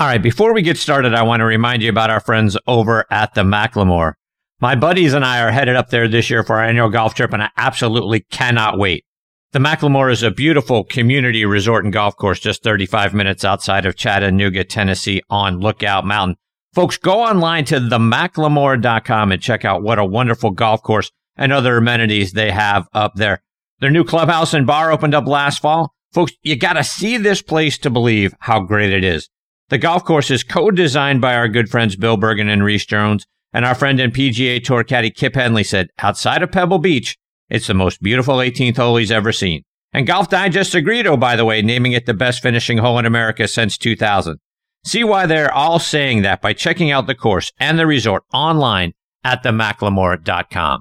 All right, before we get started, I want to remind you about our friends over at the McLemore. My buddies and I are headed up there this year for our annual golf trip, and I absolutely cannot wait. The McLemore is a beautiful community resort and golf course just 35 minutes outside of Chattanooga, Tennessee on Lookout Mountain. Folks, go online to themclemore.com and check out what a wonderful golf course and other amenities they have up there. Their new clubhouse and bar opened up last fall. Folks, you got to see this place to believe how great it is. The golf course is co-designed by our good friends Bill Bergin and Rees Jones, and our friend and PGA Tour caddy Kip Henley said, outside of Pebble Beach, it's the most beautiful 18th hole he's ever seen. And Golf Digest agreed, oh, by the way, naming it the best finishing hole in America since 2000. See why they're all saying that by checking out the course and the resort online at themclemore.com.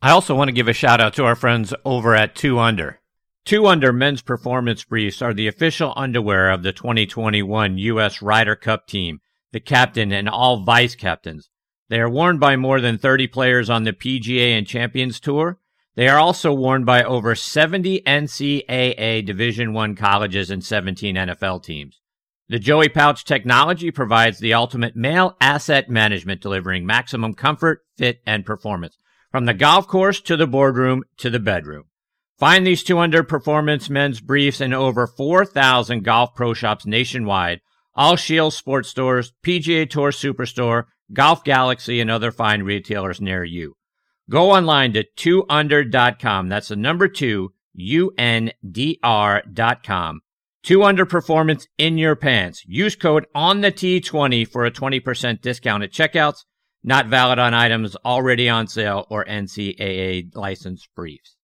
I also want to give a shout out to our friends over at 2 Under. Two Under men's performance briefs are the official underwear of the 2021 U.S. Ryder Cup team, the captain and all vice captains. They are worn by more than 30 players on the PGA and Champions Tour. They are also worn by over 70 NCAA Division I colleges and 17 NFL teams. The Joey Pouch technology provides the ultimate male asset management, delivering maximum comfort, fit, and performance from the golf course to the boardroom to the bedroom. Find these two under performance men's briefs in over 4,000 golf pro shops nationwide, all Shield sports stores, PGA Tour Superstore, Golf Galaxy, and other fine retailers near you. Go online to 2under.com. That's the number two, U-N-D-R.com. Two under performance in your pants. Use code on the T20 for a 20% discount at checkouts. Not valid on items already on sale or NCAA licensed briefs.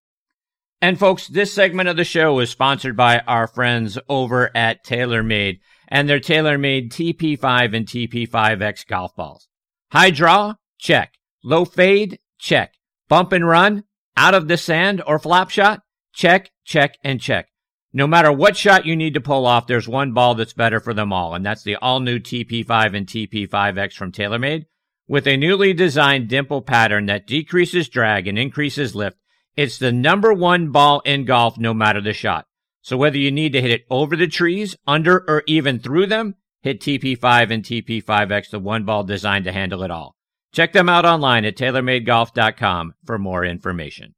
And folks, this segment of the show is sponsored by our friends over at TaylorMade and their TaylorMade TP5 and TP5X golf balls. High draw? Check. Low fade? Check. Bump and run? Out of the sand or flop shot? Check, check, and check. No matter what shot you need to pull off, there's one ball that's better for them all, and that's the all new TP5 and TP5X from TaylorMade. With a newly designed dimple pattern that decreases drag and increases lift, it's the number one ball in golf, no matter the shot. So whether you need to hit it over the trees, under, or even through them, hit TP5 and TP5X, the one ball designed to handle it all. Check them out online at TaylorMadeGolf.com for more information.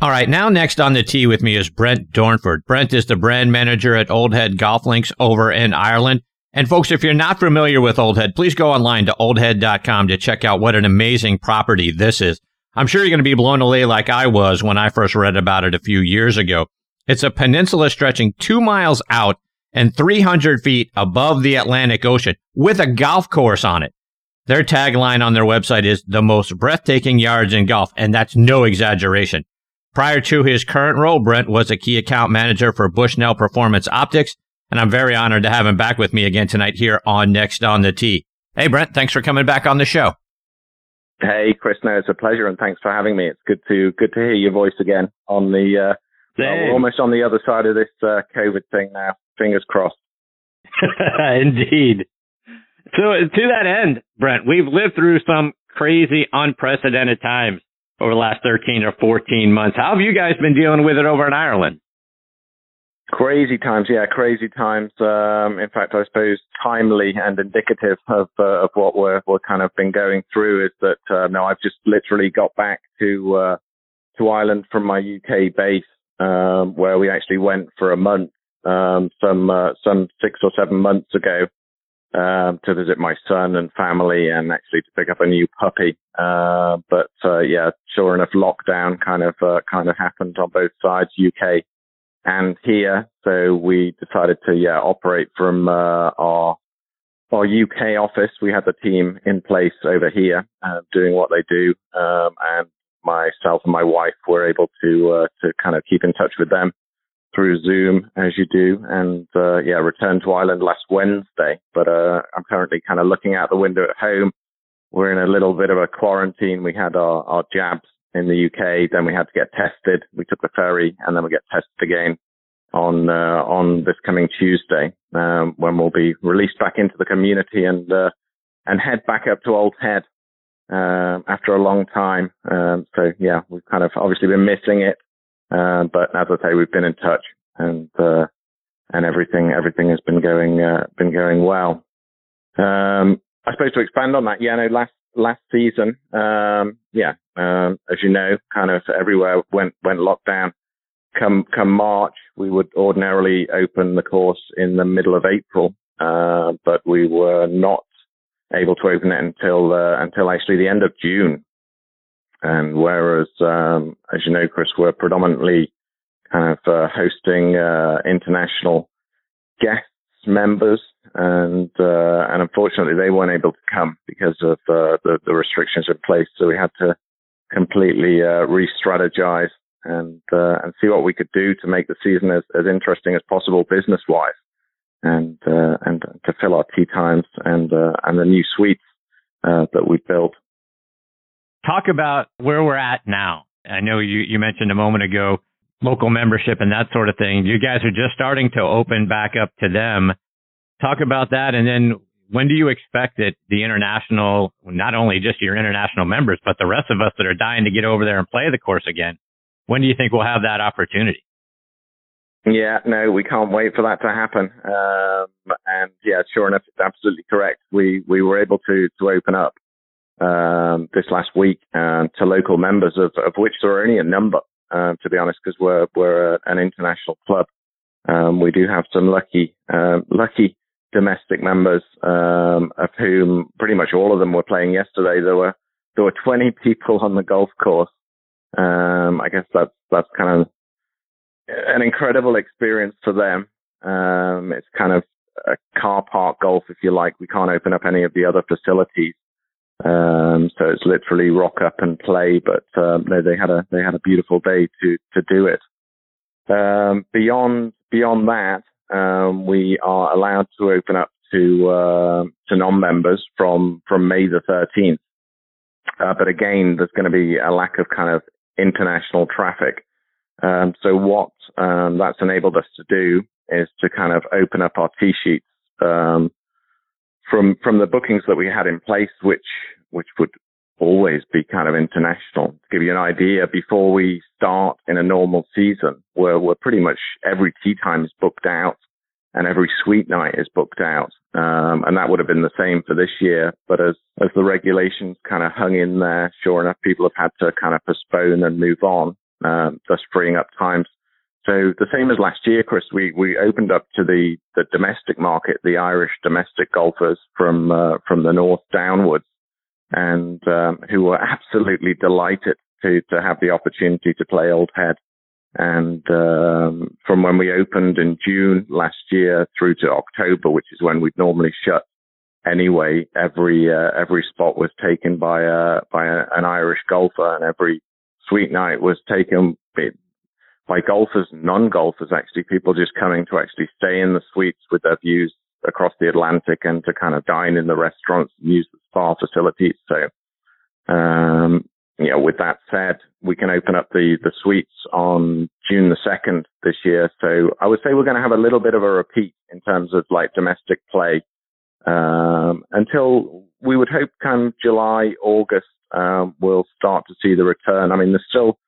All right, now next on the tee with me is Brent Dornford. Brent is the brand manager at Old Head Golf Links over in Ireland. And folks, if you're not familiar with Old Head, please go online to oldhead.com to check out what an amazing property this is. I'm sure you're going to be blown away like I was when I first read about it a few years ago. It's a peninsula stretching two miles out and 300 feet above the Atlantic Ocean with a golf course on it. Their tagline on their website is the most breathtaking yards in golf, and that's no exaggeration. Prior to his current role, Brent was a key account manager for Bushnell Performance Optics, and I'm very honored to have him back with me again tonight here on Next on the Tee. Hey, Brent, thanks for coming back on the show. Hey, Chris. No, it's a pleasure, and thanks for having me. It's good to good to hear your voice again on the. Uh, well, we're almost on the other side of this uh, COVID thing now. Fingers crossed. Indeed. So to that end, Brent, we've lived through some crazy, unprecedented times over the last 13 or 14 months. How have you guys been dealing with it over in Ireland? Crazy times, yeah, crazy times. Um, in fact, I suppose timely and indicative of uh, of what we're we're kind of been going through is that uh, no, I've just literally got back to uh, to Ireland from my UK base, um, where we actually went for a month, um, some uh, some six or seven months ago, um, to visit my son and family, and actually to pick up a new puppy. Uh, but uh, yeah, sure enough, lockdown kind of uh, kind of happened on both sides, UK and here. So we decided to yeah operate from uh, our our UK office. We had the team in place over here uh, doing what they do, um, and myself and my wife were able to uh, to kind of keep in touch with them through Zoom as you do, and uh, yeah, returned to Ireland last Wednesday. But uh, I'm currently kind of looking out the window at home. We're in a little bit of a quarantine. We had our, our jabs in the UK. Then we had to get tested. We took the ferry and then we get tested again on uh, on this coming Tuesday um, when we'll be released back into the community and uh, and head back up to Old Head uh, after a long time. Um, so yeah, we've kind of obviously been missing it, uh, but as I say, we've been in touch and uh, and everything everything has been going uh, been going well. Um, I suppose to expand on that, yeah, no, last last season, um, yeah, um, as you know, kind of everywhere went went lockdown. Come come March, we would ordinarily open the course in the middle of April, uh, but we were not able to open it until uh, until actually the end of June. And whereas, um, as you know, Chris, we're predominantly kind of uh, hosting uh, international guests, members, and uh, and unfortunately they weren't able to come because of uh, the, the restrictions in place. So we had to completely uh, re-strategize and uh, and see what we could do to make the season as, as interesting as possible business wise, and uh, and to fill our tee times and uh, and the new suites uh, that we built. Talk about where we're at now. I know you you mentioned a moment ago local membership and that sort of thing. You guys are just starting to open back up to them. Talk about that, and then when do you expect that the international, not only just your international members, but the rest of us that are dying to get over there and play the course again, when do you think we'll have that opportunity? Yeah, no, we can't wait for that to happen. Um, and yeah, sure enough, it's absolutely correct. We we were able to to open up um, this last week uh, to local members, of, of which there are only a number, uh, to be honest, because we're we're an international club. Um, we do have some lucky uh, lucky domestic members, um, of whom pretty much all of them were playing yesterday. There were there were 20 people on the golf course. Um, I guess that's that's kind of an incredible experience for them. Um, it's kind of a car park golf, if you like. We can't open up any of the other facilities, um, so it's literally rock up and play. But um, no, they had a they had a beautiful day to to do it. Um, beyond beyond that, um, we are allowed to open up to uh, to non-members from from May the 13th. Uh, but again, there's going to be a lack of kind of international traffic. Um, so what um, that's enabled us to do is to kind of open up our tee sheets um, from from the bookings that we had in place, which which would always be kind of international. To give you an idea, before we start in a normal season, we're, we're pretty much every tee time is booked out and every suite night is booked out. Um, and that would have been the same for this year. But as, as the regulations kind of hung in there, sure enough, people have had to kind of postpone and move on, um, thus freeing up times. So the same as last year, Chris, we, we opened up to the, the domestic market, the Irish domestic golfers from, uh, from the north downwards and um, who were absolutely delighted to to have the opportunity to play Old Head. And um, from when we opened in June last year through to October, which is when we'd normally shut anyway, every uh, every spot was taken by a by a, an Irish golfer, and every suite night was taken by golfers, non-golfers actually, people just coming to actually stay in the suites with their views across the Atlantic and to kind of dine in the restaurants and use the spa facilities. So, um, you know, with that said, we can open up the, the suites on June the 2nd this year. So I would say we're going to have a little bit of a repeat in terms of like domestic play, um, until we would hope come July, August, um, we'll start to see the return. I mean, there's still,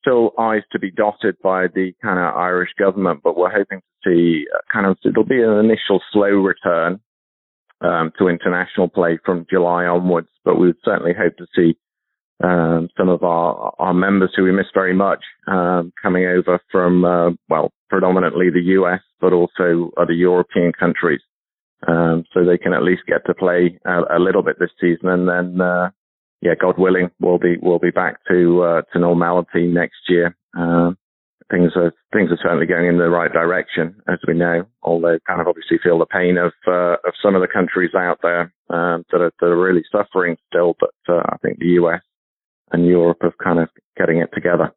still I's to be dotted by the kind of Irish government, but we're hoping to see kind of, it'll be an initial slow return um, to international play from July onwards, but we would certainly hope to see um, some of our, our members who we miss very much um, coming over from, uh, well, predominantly the US, but also other European countries. Um, so they can at least get to play a, a little bit this season and then, uh, yeah, God willing, we'll be we'll be back to uh, to normality next year. Uh, things are things are certainly going in the right direction, as we know. Although, kind of obviously feel the pain of uh, of some of the countries out there um, that, are, that are really suffering still. But uh, I think the US and Europe have kind of getting it together.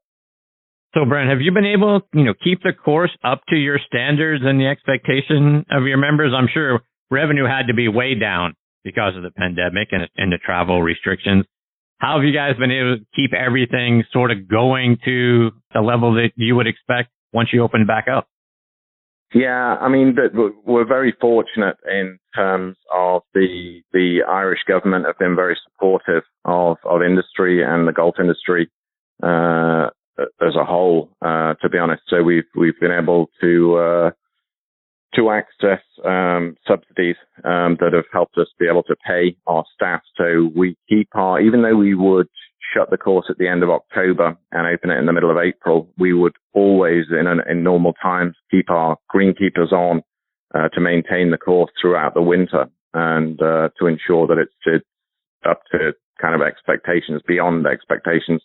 So, Brent, have you been able, you know, keep the course up to your standards and the expectation of your members? I'm sure revenue had to be way down because of the pandemic and, and the travel restrictions. How have you guys been able to keep everything sort of going to the level that you would expect once you open back up? Yeah, I mean, we're very fortunate in terms of the the Irish government have been very supportive of of industry and the golf industry uh, as a whole. Uh, to be honest, so we've we've been able to uh, to access um, subsidies um, that have helped us be able to pay our staff. So we keep our, even though we would shut the course at the end of October and open it in the middle of April, we would always, in, an, in normal times, keep our greenkeepers on uh, to maintain the course throughout the winter and uh, to ensure that it's, it's up to kind of expectations, beyond expectations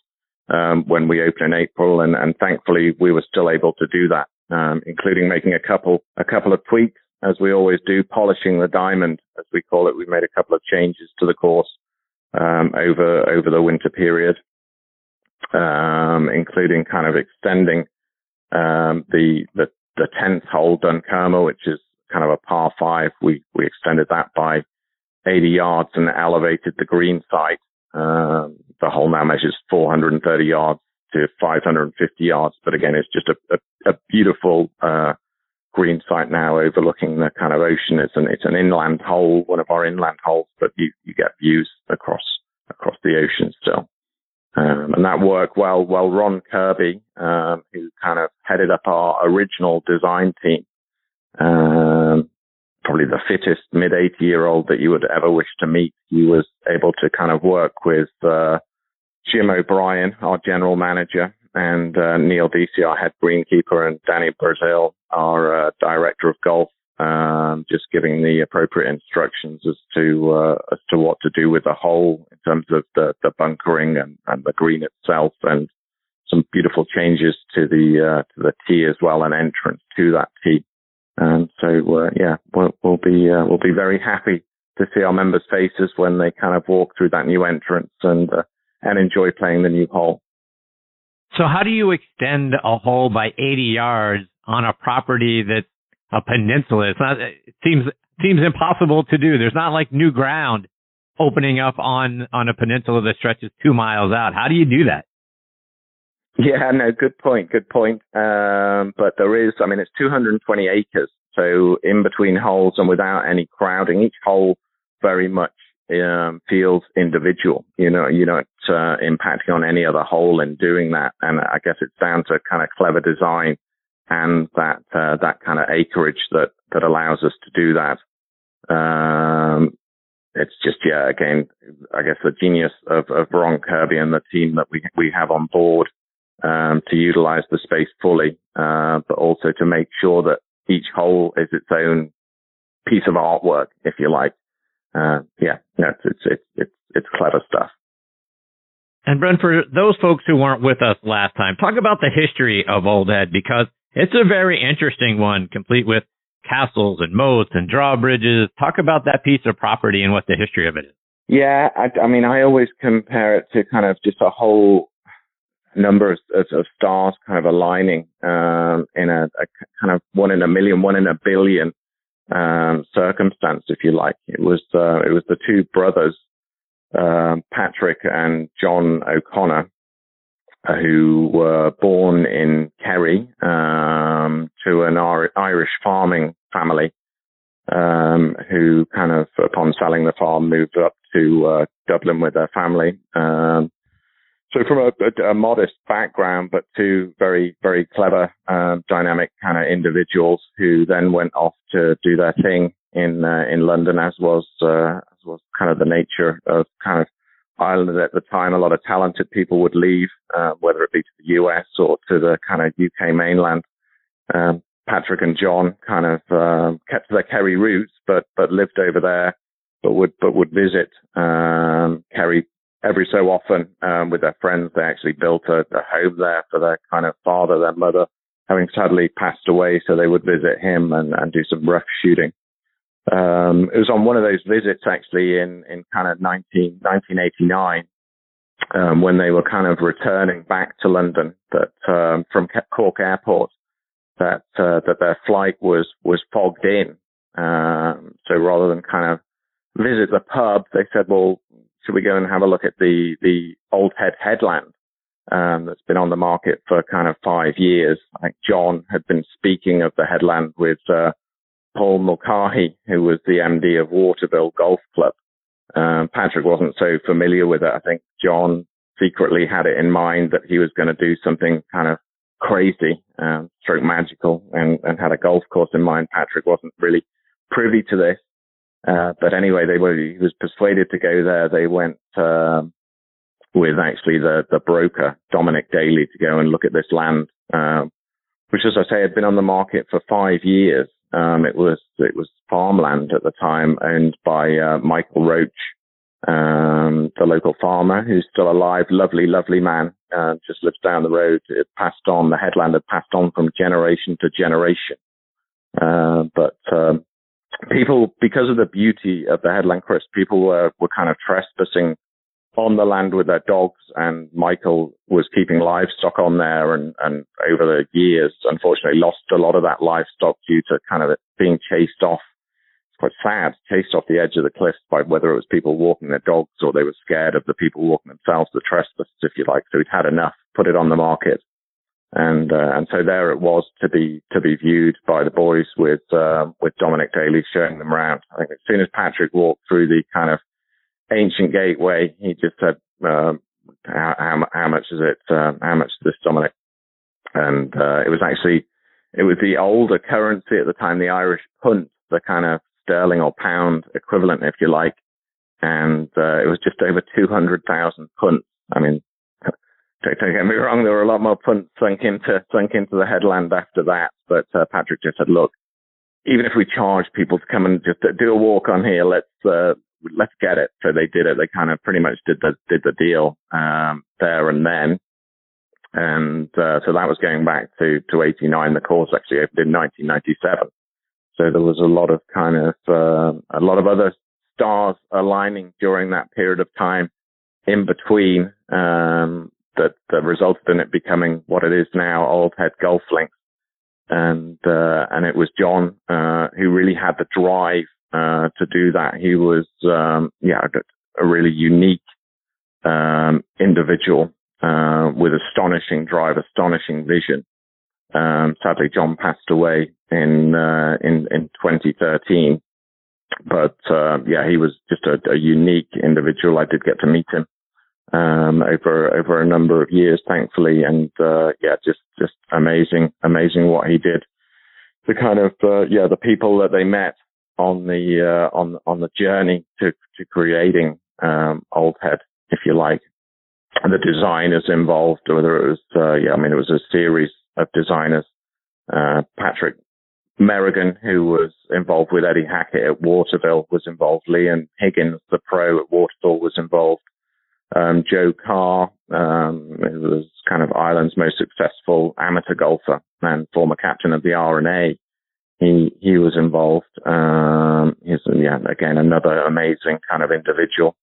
um, when we open in April. And, and thankfully, we were still able to do that um, including making a couple a couple of tweaks as we always do, polishing the diamond as we call it. We made a couple of changes to the course um, over over the winter period, um, including kind of extending um, the the the tenth hole Dunkerma, which is kind of a par five. We we extended that by 80 yards and elevated the green side. Um, the hole now measures 430 yards to 550 yards. But again, it's just a, a, a beautiful uh, green site now overlooking the kind of ocean. It's an it's an inland hole, one of our inland holes, but you, you get views across across the ocean still. Um, and that worked well. Well, Ron Kirby, um, who kind of headed up our original design team, um, probably the fittest mid 80 year old that you would ever wish to meet. He was able to kind of work with uh, Jim O'Brien, our general manager, and uh, Neil Deasy, our head greenkeeper, and Danny Brassil, our uh, director of golf, um, just giving the appropriate instructions as to uh, as to what to do with the hole in terms of the, the bunkering and, and the green itself, and some beautiful changes to the uh, to the tee as well, an entrance to that tee. And so, uh, yeah, we'll, we'll be uh, we'll be very happy to see our members' faces when they kind of walk through that new entrance and uh, and enjoy playing the new hole. So how do you extend a hole by 80 yards on a property that's a peninsula? It's not, it seems, seems impossible to do. There's not like new ground opening up on, on a peninsula that stretches two miles out. How do you do that? Yeah, no, good point, good point. Um, but there is, I mean, it's 220 acres. So in between holes and without any crowding, each hole very much um, feels individual. You know, you're not uh, impacting on any other hole in doing that. And I guess it's down to kind of clever design and that uh, that kind of acreage that that allows us to do that. Um, it's just yeah, again, I guess the genius of, of Ron Kirby and the team that we we have on board um, to utilize the space fully, uh, but also to make sure that each hole is its own piece of artwork, if you like uh, yeah, it's, it's, it's, it's clever stuff. And Brent, for those folks who weren't with us last time, talk about the history of Old Head because it's a very interesting one, complete with castles and moats and drawbridges. Talk about that piece of property and what the history of it is. Yeah, I, I mean, I always compare it to kind of just a whole number of, of, of stars kind of aligning um, in a, a, kind of one in a million, one in a billion um, circumstance, if you like. It was uh, it was the two brothers, uh, Patrick and John O'Connor, uh, who were born in Kerry um, to an Irish farming family, um, who kind of, upon selling the farm, moved up to uh, Dublin with their family. Um, so from a, a, a, modest background, but two very, very clever, um, dynamic kind of individuals who then went off to do their thing in uh, in London, as was uh, as was kind of the nature of kind of Ireland at the time. A lot of talented people would leave, uh, whether it be to the US or to the kind of UK mainland. Um, Patrick and John kind of um, kept their Kerry roots, but but lived over there, but would but would visit um, Kerry every so often um, with their friends. They actually built a, a home there for their kind of father, their mother, having sadly passed away. So they would visit him and, and do some rough shooting. Um, it was on one of those visits actually in, in kind of 19, 1989 um, when they were kind of returning back to London that um, from Cork Airport that uh, that their flight was was fogged in. Um, so rather than kind of visit the pub, they said, well, should we go and have a look at the the Old Head headland um, that's been on the market for kind of five years? I think John had been speaking of the headland with uh, Paul Mulcahy, who was the MD of Waterville Golf Club. Um, Patrick wasn't so familiar with it. I think John secretly had it in mind that he was going to do something kind of crazy, um, stroke magical, and, and had a golf course in mind. Patrick wasn't really privy to this, uh, but anyway, they were. He was persuaded to go there. They went um, with actually the the broker Dominic Daly to go and look at this land, uh, which, as I say, had been on the market for five years. Um, it was it was farmland at the time, owned by uh, Michael Roach, um, the local farmer who's still alive, lovely, lovely man, uh, just lives down the road. It passed on, the headland had passed on from generation to generation. Uh, but, um, people, because of the beauty of the headland crest, people were, were kind of trespassing on the land with their dogs and Michael was keeping livestock on there and, and over the years, unfortunately lost a lot of that livestock due to kind of being chased off It's quite sad, chased off the edge of the cliffs by whether it was people walking their dogs or they were scared of the people walking themselves, the trespassers, if you like. So he'd had enough, put it on the market. And, uh, and so there it was to be, to be viewed by the boys with, uh, with Dominic Daly showing them around. I think as soon as Patrick walked through the kind of ancient gateway, he just said, um, how, how, how, much is it? Uh, how much is this, Dominic? And, uh, it was actually, it was the older currency at the time, the Irish punt, the kind of sterling or pound equivalent, if you like. And uh, it was just over 200,000 punts. I mean, don't, get me wrong, there were a lot more punts sunk into, sunk into the headland after that. But uh, Patrick just said, look, even if we charge people to come and just do a walk on here, let's, uh, let's get it. So they did it. They kind of pretty much did the, did the deal, um, there and then. And, uh, so that was going back to, to 89. The course actually opened in 1997. So there was a lot of kind of uh, a lot of other stars aligning during that period of time in between um, that, that resulted in it becoming what it is now, Old Head Golf Links. And uh, and it was John uh, who really had the drive uh, to do that. He was um, yeah a really unique um, individual uh, with astonishing drive, astonishing vision. Um, sadly, John passed away in uh, in in 2013. But uh, yeah, he was just a, a, unique individual. I did get to meet him um, over over a number of years, thankfully, and uh, yeah, just just amazing, amazing what he did. The kind of uh, yeah, the people that they met on the uh, on on the journey to to creating um, Old Head, if you like, and the designers involved, whether it was uh, yeah, I mean, it was a series of designers. Uh, Patrick Merrigan, who was involved with Eddie Hackett at Waterville, was involved. Liam Higgins, the pro at Waterville, was involved. Um, Joe Carr, um, who was kind of Ireland's most successful amateur golfer and former captain of the R&A. He, he was involved. Um, he's, yeah, again, another amazing kind of individual.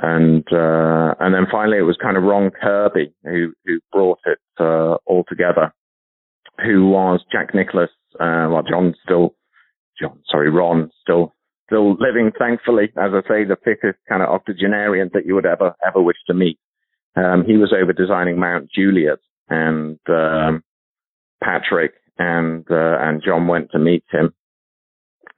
And, uh, and then finally it was kind of Ron Kirby who, who brought it, uh, all together who was Jack Nicklaus, uh, well, John still, John, sorry, Ron still, still living, thankfully, as I say, the fittest kind of octogenarian that you would ever, ever wish to meet. Um, he was over designing Mount Juliet and, um, Patrick and, uh, and John went to meet him.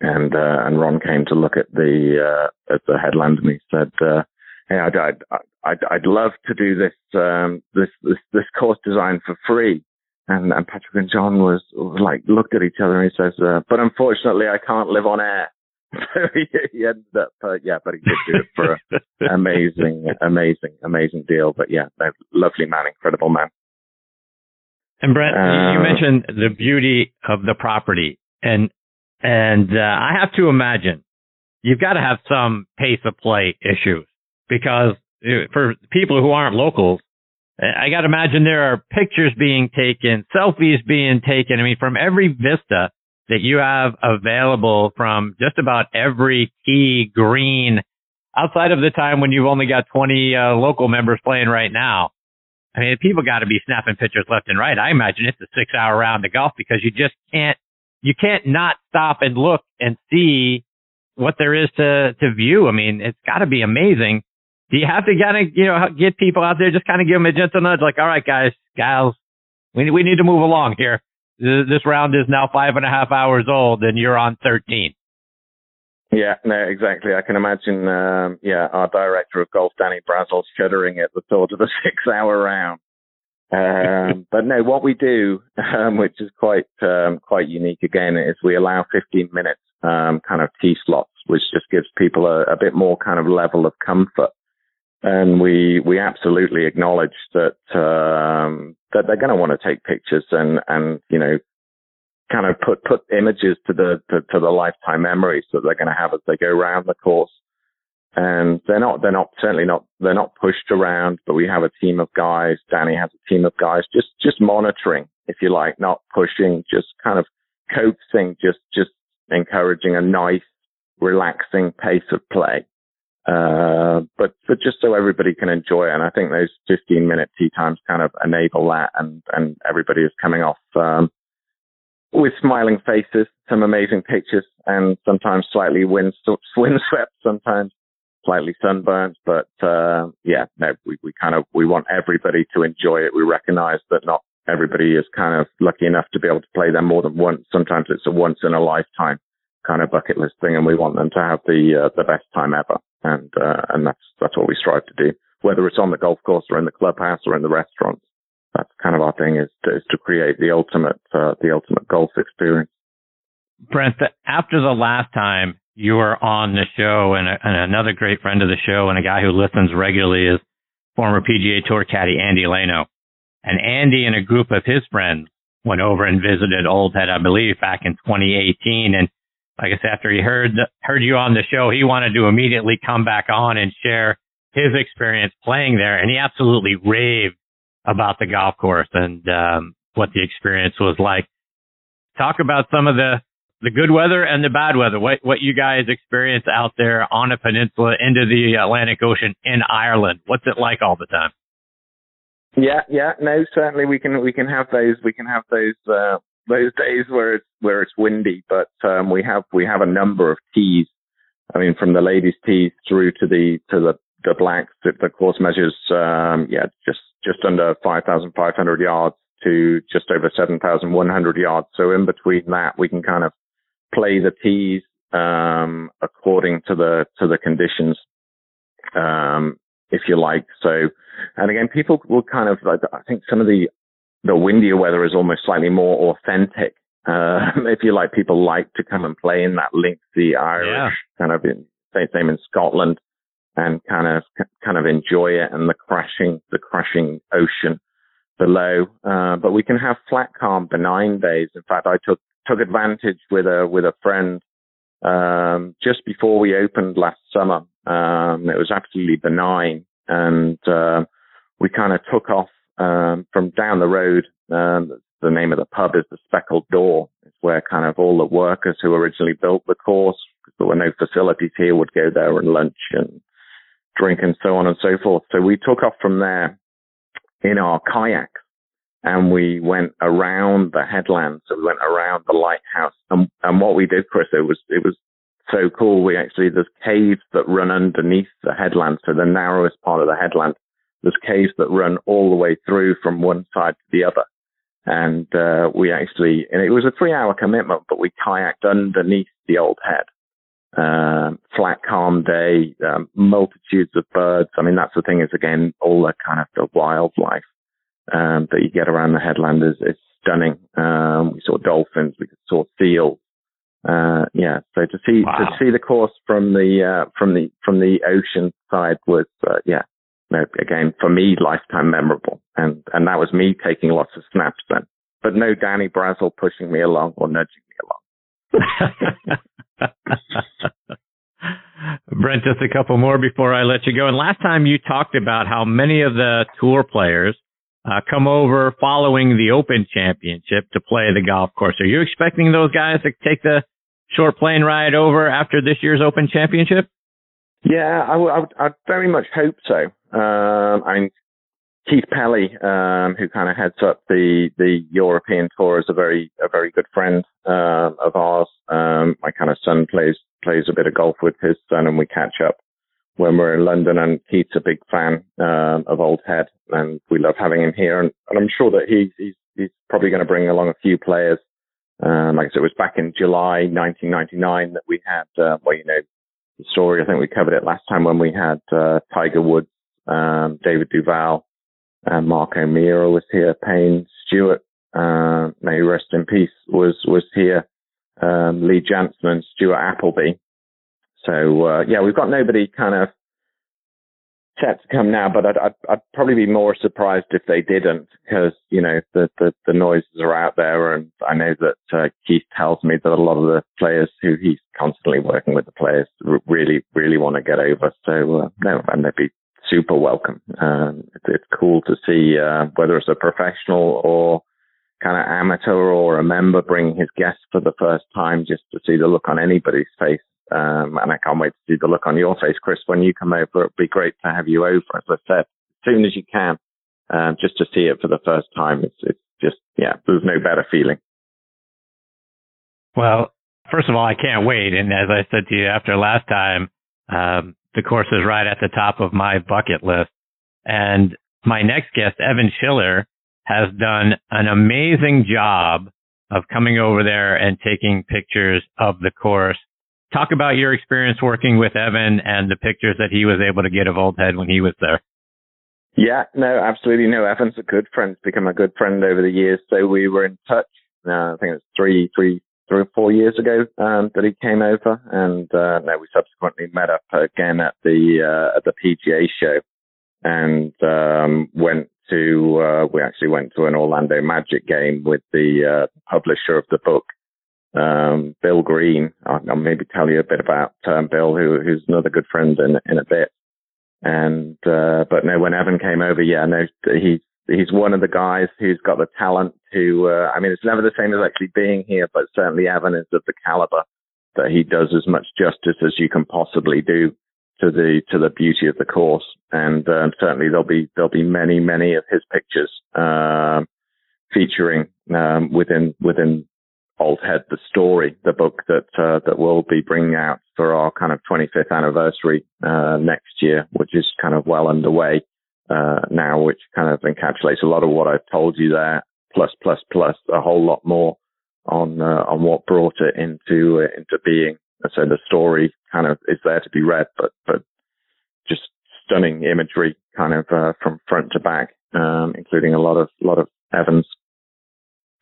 And, uh, and Ron came to look at the, uh, at the headland and he said, uh, Hey, I'd, I'd, I'd, I'd love to do this, um, this, this, this course design for free. And, and Patrick and John was, was like looked at each other and he says, uh, "But unfortunately, I can't live on air." So he, he ended up, uh, yeah, but he did do it for an amazing, amazing, amazing deal. But yeah, lovely man, incredible man. And Brent, uh, you mentioned the beauty of the property, and and uh, I have to imagine you've got to have some pace of play issues because uh, for people who aren't locals, I got to imagine there are pictures being taken, selfies being taken. I mean, from every vista that you have available from just about every key green outside of the time when you've only got 20 uh, local members playing right now. I mean, people got to be snapping pictures left and right. I imagine it's a six hour round of golf because you just can't, you can't not stop and look and see what there is to, to view. I mean, it's got to be amazing do you have to kind of, you know, get people out there, just kind of give them a gentle nudge, like, all right, guys, gals, we, we need to move along here. This round is now five and a half hours old and you're on 13. Yeah, no, exactly. I can imagine, um, yeah, our director of golf, Danny Brassil, shuddering at the thought of the six hour round. um, but no, what we do, um, which is quite um, quite unique again, is we allow 15 minutes um, kind of tee slots, which just gives people a, a, bit more kind of level of comfort. And we we absolutely acknowledge that um, that they're going to want to take pictures and and you know kind of put put images to the to, to the lifetime memories that they're going to have as they go around the course. And they're not they're not certainly not they're not pushed around but we have a team of guys danny has a team of guys just just monitoring if you like not pushing just kind of coaxing just just encouraging a nice relaxing pace of play uh, but but just so everybody can enjoy it and i think those 15 minute tee times kind of enable that and and everybody is coming off um, with smiling faces, some amazing pictures, and sometimes slightly wind, windswept, sometimes slightly sunburned, but uh, yeah, no, we, we kind of we want everybody to enjoy it. We recognise that not everybody is kind of lucky enough to be able to play them more than once. Sometimes it's a once in a lifetime kind of bucket list thing, and we want them to have the uh, the best time ever, and uh, and that's that's what we strive to do, whether it's on the golf course or in the clubhouse or in the restaurants. That's kind of our thing is to, is to create the ultimate uh, the ultimate golf experience. Brent, after the last time you were on the show and, a, and another great friend of the show and a guy who listens regularly is former PGA Tour caddy Andy Leno. And Andy and a group of his friends went over and visited Old Head, I believe, back in 2018. And I guess after he heard heard you on the show, he wanted to immediately come back on and share his experience playing there. And he absolutely raved about the golf course and um, what the experience was like. Talk about some of the the good weather and the bad weather. What what you guys experience out there on a peninsula into the Atlantic Ocean in Ireland? What's it like all the time? Yeah, yeah, no, certainly we can we can have those we can have those uh, those days where it's where it's windy, but um, we have we have a number of tees. I mean, from the ladies' tees through to the to the the blacks, the, the course measures um, yeah just just under five thousand five hundred yards to just over 7,100 yards. So in between that, we can kind of play the tees um, according to the to the conditions, um, if you like. So, and again, people will kind of. I think some of the the windier weather is almost slightly more authentic. Uh, if you like, people like to come and play in that lengthy Irish yeah. kind of in, same in Scotland and kind of kind of enjoy it and the crashing the crashing ocean below. Uh, but we can have flat, calm, benign days. In fact, I took took advantage with a with a friend um, just before we opened last summer. Um, it was absolutely benign, and uh, we kind of took off um, from down the road. Um, the name of the pub is the Speckled Door. It's where kind of all the workers who originally built the course, because there were no facilities here, would go there and lunch and drink and so on and so forth. So we took off from there in our kayaks and we went around the headland. So we went around the lighthouse. And, and what we did, Chris, it was, it was so cool. We actually, there's caves that run underneath the headland. So the narrowest part of the headland, there's caves that run all the way through from one side to the other. And, uh, we actually, and it was a three hour commitment, but we kayaked underneath the old head. Uh, flat, calm day, um, multitudes of birds. I mean, that's the thing is again, all the kind of the wildlife um, that you get around the headland is, is stunning. Um, we saw dolphins, we saw seals. Uh, yeah, so to see wow. to see the course from the uh, from the from the ocean side was uh, yeah, again for me lifetime memorable, and and that was me taking lots of snaps then, but no Danny Brassil pushing me along or nudging me along. Brent, just a couple more before I let you go. And last time you talked about how many of the tour players uh, come over following the Open Championship to play the golf course. Are you expecting those guys to take the short plane ride over after this year's Open Championship? Yeah, I, I, I very much hope so. Um, I mean, Keith Pelley, um, who kind of heads up the, the European tour, is a very a very good friend uh, of ours. Um, my kind of son plays plays a bit of golf with his son, and we catch up when we're in London. And Keith's a big fan uh, of Old Head, and we love having him here. And, and I'm sure that he's he's, he's probably going to bring along a few players. Um, like I said, it was back in July 1999 that we had, uh, well, you know, the story. I think we covered it last time when we had uh, Tiger Woods, um, David Duval, uh, Mark O'Meara was here, Payne Stewart, uh, may rest in peace, was was here, um, Lee Janzen and Stuart Appleby. So uh, yeah, we've got nobody kind of set to come now, but I'd, I'd, I'd, probably be more surprised if they didn't, because you know the, the, the noises are out there, and I know that uh, Keith tells me that a lot of the players who he's constantly working with the players really really want to get over. So uh, no, and they'd be super welcome. Um, it's, it's cool to see uh, whether it's a professional or kind of amateur or a member bringing his guests for the first time, just to see the look on anybody's face um, and I can't wait to see the look on your face, Chris, when you come over. It'd be great to have you over, as I said, as soon as you can, um, just to see it for the first time. It's, it's just, yeah, there's no better feeling. Well, first of all, I can't wait. And as I said to you after last time, um, the course is right at the top of my bucket list. And my next guest, Evan Schiller, has done an amazing job of coming over there and taking pictures of the course talk about your experience working with Evan and the pictures that he was able to get of Old Head when he was there. Yeah, no, absolutely. No, Evan's a good friend, become a good friend over the years. So we were in touch. Uh, I think it was three, three, three or four years ago um, that he came over, and uh, we subsequently met up again at the uh, at the PGA show, and um, went to uh, we actually went to an Orlando Magic game with the uh, publisher of the book, um, Bill Green. I'll, I'll, maybe tell you a bit about um, Bill, who, who's another good friend in, in a bit. And, uh, but no, when Evan came over, yeah, no, he's, he's one of the guys who's got the talent to, uh, I mean, it's never the same as actually being here, but certainly Evan is of the caliber that he does as much justice as you can possibly do to the, to the beauty of the course. And, um, certainly there'll be, there'll be many, many of his pictures, um, featuring, um, within, within Old Head, the story, the book that uh, that we'll be bringing out for our kind of 25th anniversary uh, next year, which is kind of well underway uh, now, which kind of encapsulates a lot of what I've told you there, plus plus plus a whole lot more on uh, on what brought it into uh, into being. So the story kind of is there to be read, but but just stunning imagery, kind of uh, from front to back, um, including a lot of lot of Evans.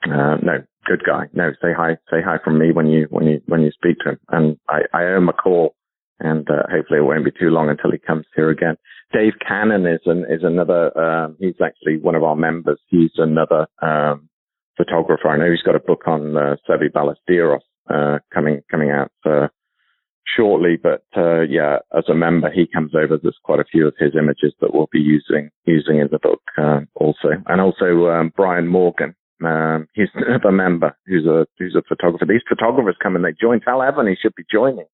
Uh no, good guy. No, say hi, say hi from me when you when you when you speak to him. And I, I owe him a call, and uh, hopefully it won't be too long until he comes here again. Dave Cannon is an is another. Um, he's actually one of our members. He's another um, photographer. I know he's got a book on uh, Seve Ballesteros uh, coming coming out uh, shortly. But uh, yeah, as a member, he comes over. There's quite a few of his images that we'll be using using in the book uh, also, and also um, Brian Morgan, um, he's another member who's a who's a photographer. These photographers come and they join. Tell Evan he should be joining.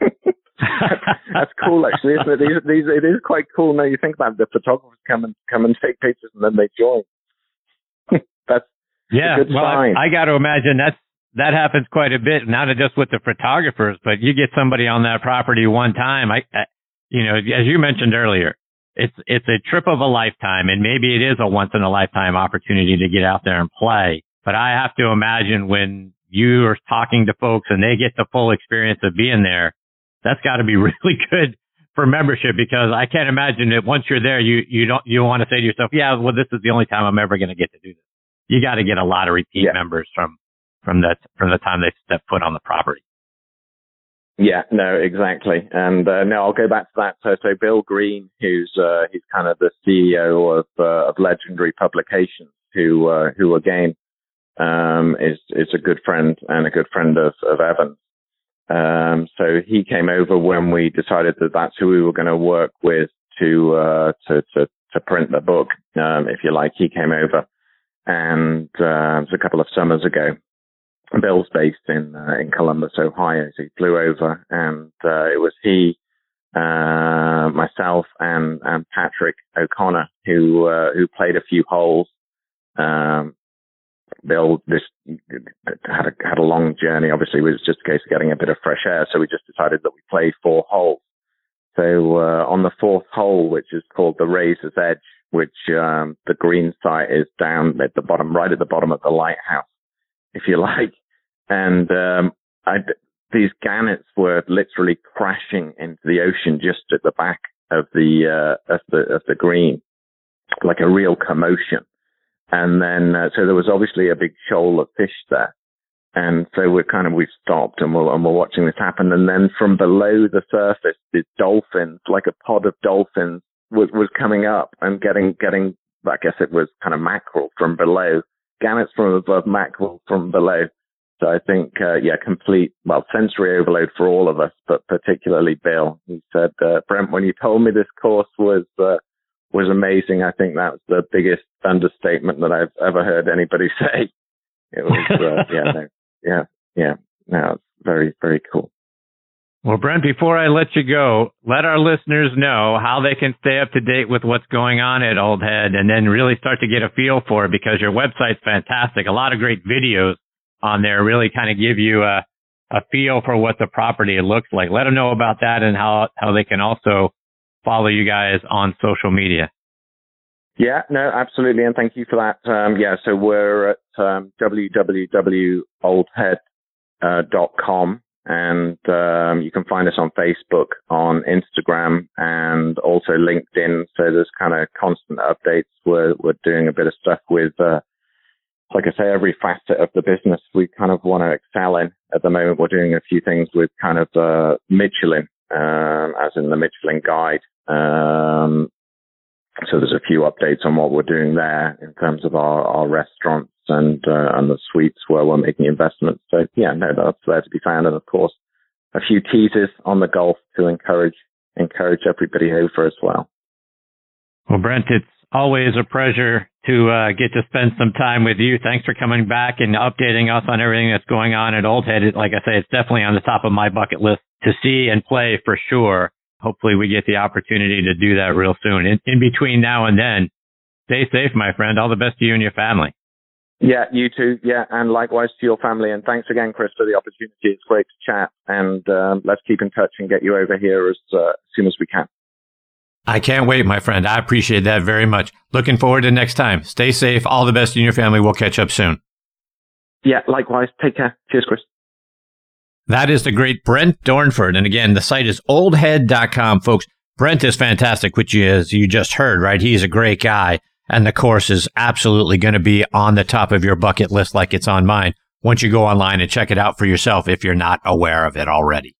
that's, cool, actually, isn't it? These, these, it is quite cool. Now you think about it, the photographers come and come and take pictures and then they join. that's yeah. well, I, I got to imagine that's that happens quite a bit, not just with the photographers, but you get somebody on that property one time. I, I you know, as you mentioned earlier, it's it's a trip of a lifetime, and maybe it is a once in a lifetime opportunity to get out there and play. But I have to imagine when you are talking to folks and they get the full experience of being there, that's got to be really good for membership because I can't imagine that once you're there, you you don't you want to say to yourself, yeah, well, this is the only time I'm ever going to get to do this. You got to get a lot of repeat yeah. members from from that from the time they step foot on the property. Yeah, no, exactly. And uh, no, I'll go back to that. So, so Bill Green, who's uh, he's kind of the CEO of uh, of Legendary Publications, who uh, who again um, is is a good friend and a good friend of of Evans. Um, so he came over when we decided that that's who we were going to work with to uh, to to to print the book, um, if you like. He came over, and uh, it was a couple of summers ago, Bill's based in uh, in Columbus, Ohio, so he flew over, and uh, it was he, uh, myself, and and Patrick O'Connor who uh, who played a few holes. Um, Bill this had a had a long journey. Obviously, it was just a case of getting a bit of fresh air, so we just decided that we play four holes. So uh, on the fourth hole, which is called the Razor's Edge, which um, the green site is down at the bottom, right at the bottom of the lighthouse if you like. And um, I, these gannets were literally crashing into the ocean just at the back of the uh, of the of the green. like a real commotion. And then, uh, so there was obviously a big shoal of fish there. And so we're kind of, we've stopped and we're, and we're watching this happen. And then from below the surface, the dolphins, like a pod of dolphins was, was coming up and getting, getting, I guess it was kind of mackerel from below, gannets from above, mackerel from below. So I think, uh, yeah, complete, well, sensory overload for all of us, but particularly Bill. He said, uh, Brent, when you told me this course was, uh, was amazing. I think that's the biggest understatement that I've ever heard anybody say. It was, uh, yeah, no, yeah, yeah, no, it's very, very cool. Well, Brent, before I let you go, let our listeners know how they can stay up to date with what's going on at Old Head and then really start to get a feel for it because your website's fantastic. A lot of great videos on there really kind of give you a, a feel for what the property looks like. Let them know about that and how, how they can also follow you guys on social media. Yeah, no, absolutely. And thank you for that. Um, yeah, so we're at um, www.oldhead.com and um, you can find us on Facebook, on Instagram, and also LinkedIn. So there's kind of constant updates. We're, we're doing a bit of stuff with uh, like I say, every facet of the business we kind of want to excel in. At the moment, we're doing a few things with kind of uh, Michelin, um, as in the Michelin Guide. Um, so there's a few updates on what we're doing there in terms of our, our restaurants and uh, and the suites where we're making investments. So yeah, no, that's there to be found, and of course, a few teasers on the golf to encourage encourage everybody over as well. Well, Brent, it's always a pleasure to uh, get to spend some time with you. Thanks for coming back and updating us on everything that's going on at Old Head. Like I say, it's definitely on the top of my bucket list to see and play for sure. Hopefully we get the opportunity to do that real soon. In, in between now and then, stay safe, my friend. All the best to you and your family. Yeah, you too. Yeah, and likewise to your family. And thanks again, Chris, for the opportunity. It's great to chat, and um, let's keep in touch and get you over here as, uh, as soon as we can. I can't wait, my friend. I appreciate that very much. Looking forward to next time. Stay safe. All the best in your family. We'll catch up soon. Yeah, likewise. Take care. Cheers, Chris. That is the great Brent Dornford. And again, the site is oldhead.com, folks. Brent is fantastic, which is, you just heard, right? He's a great guy. And the course is absolutely going to be on the top of your bucket list like it's on mine once you go online and check it out for yourself if you're not aware of it already.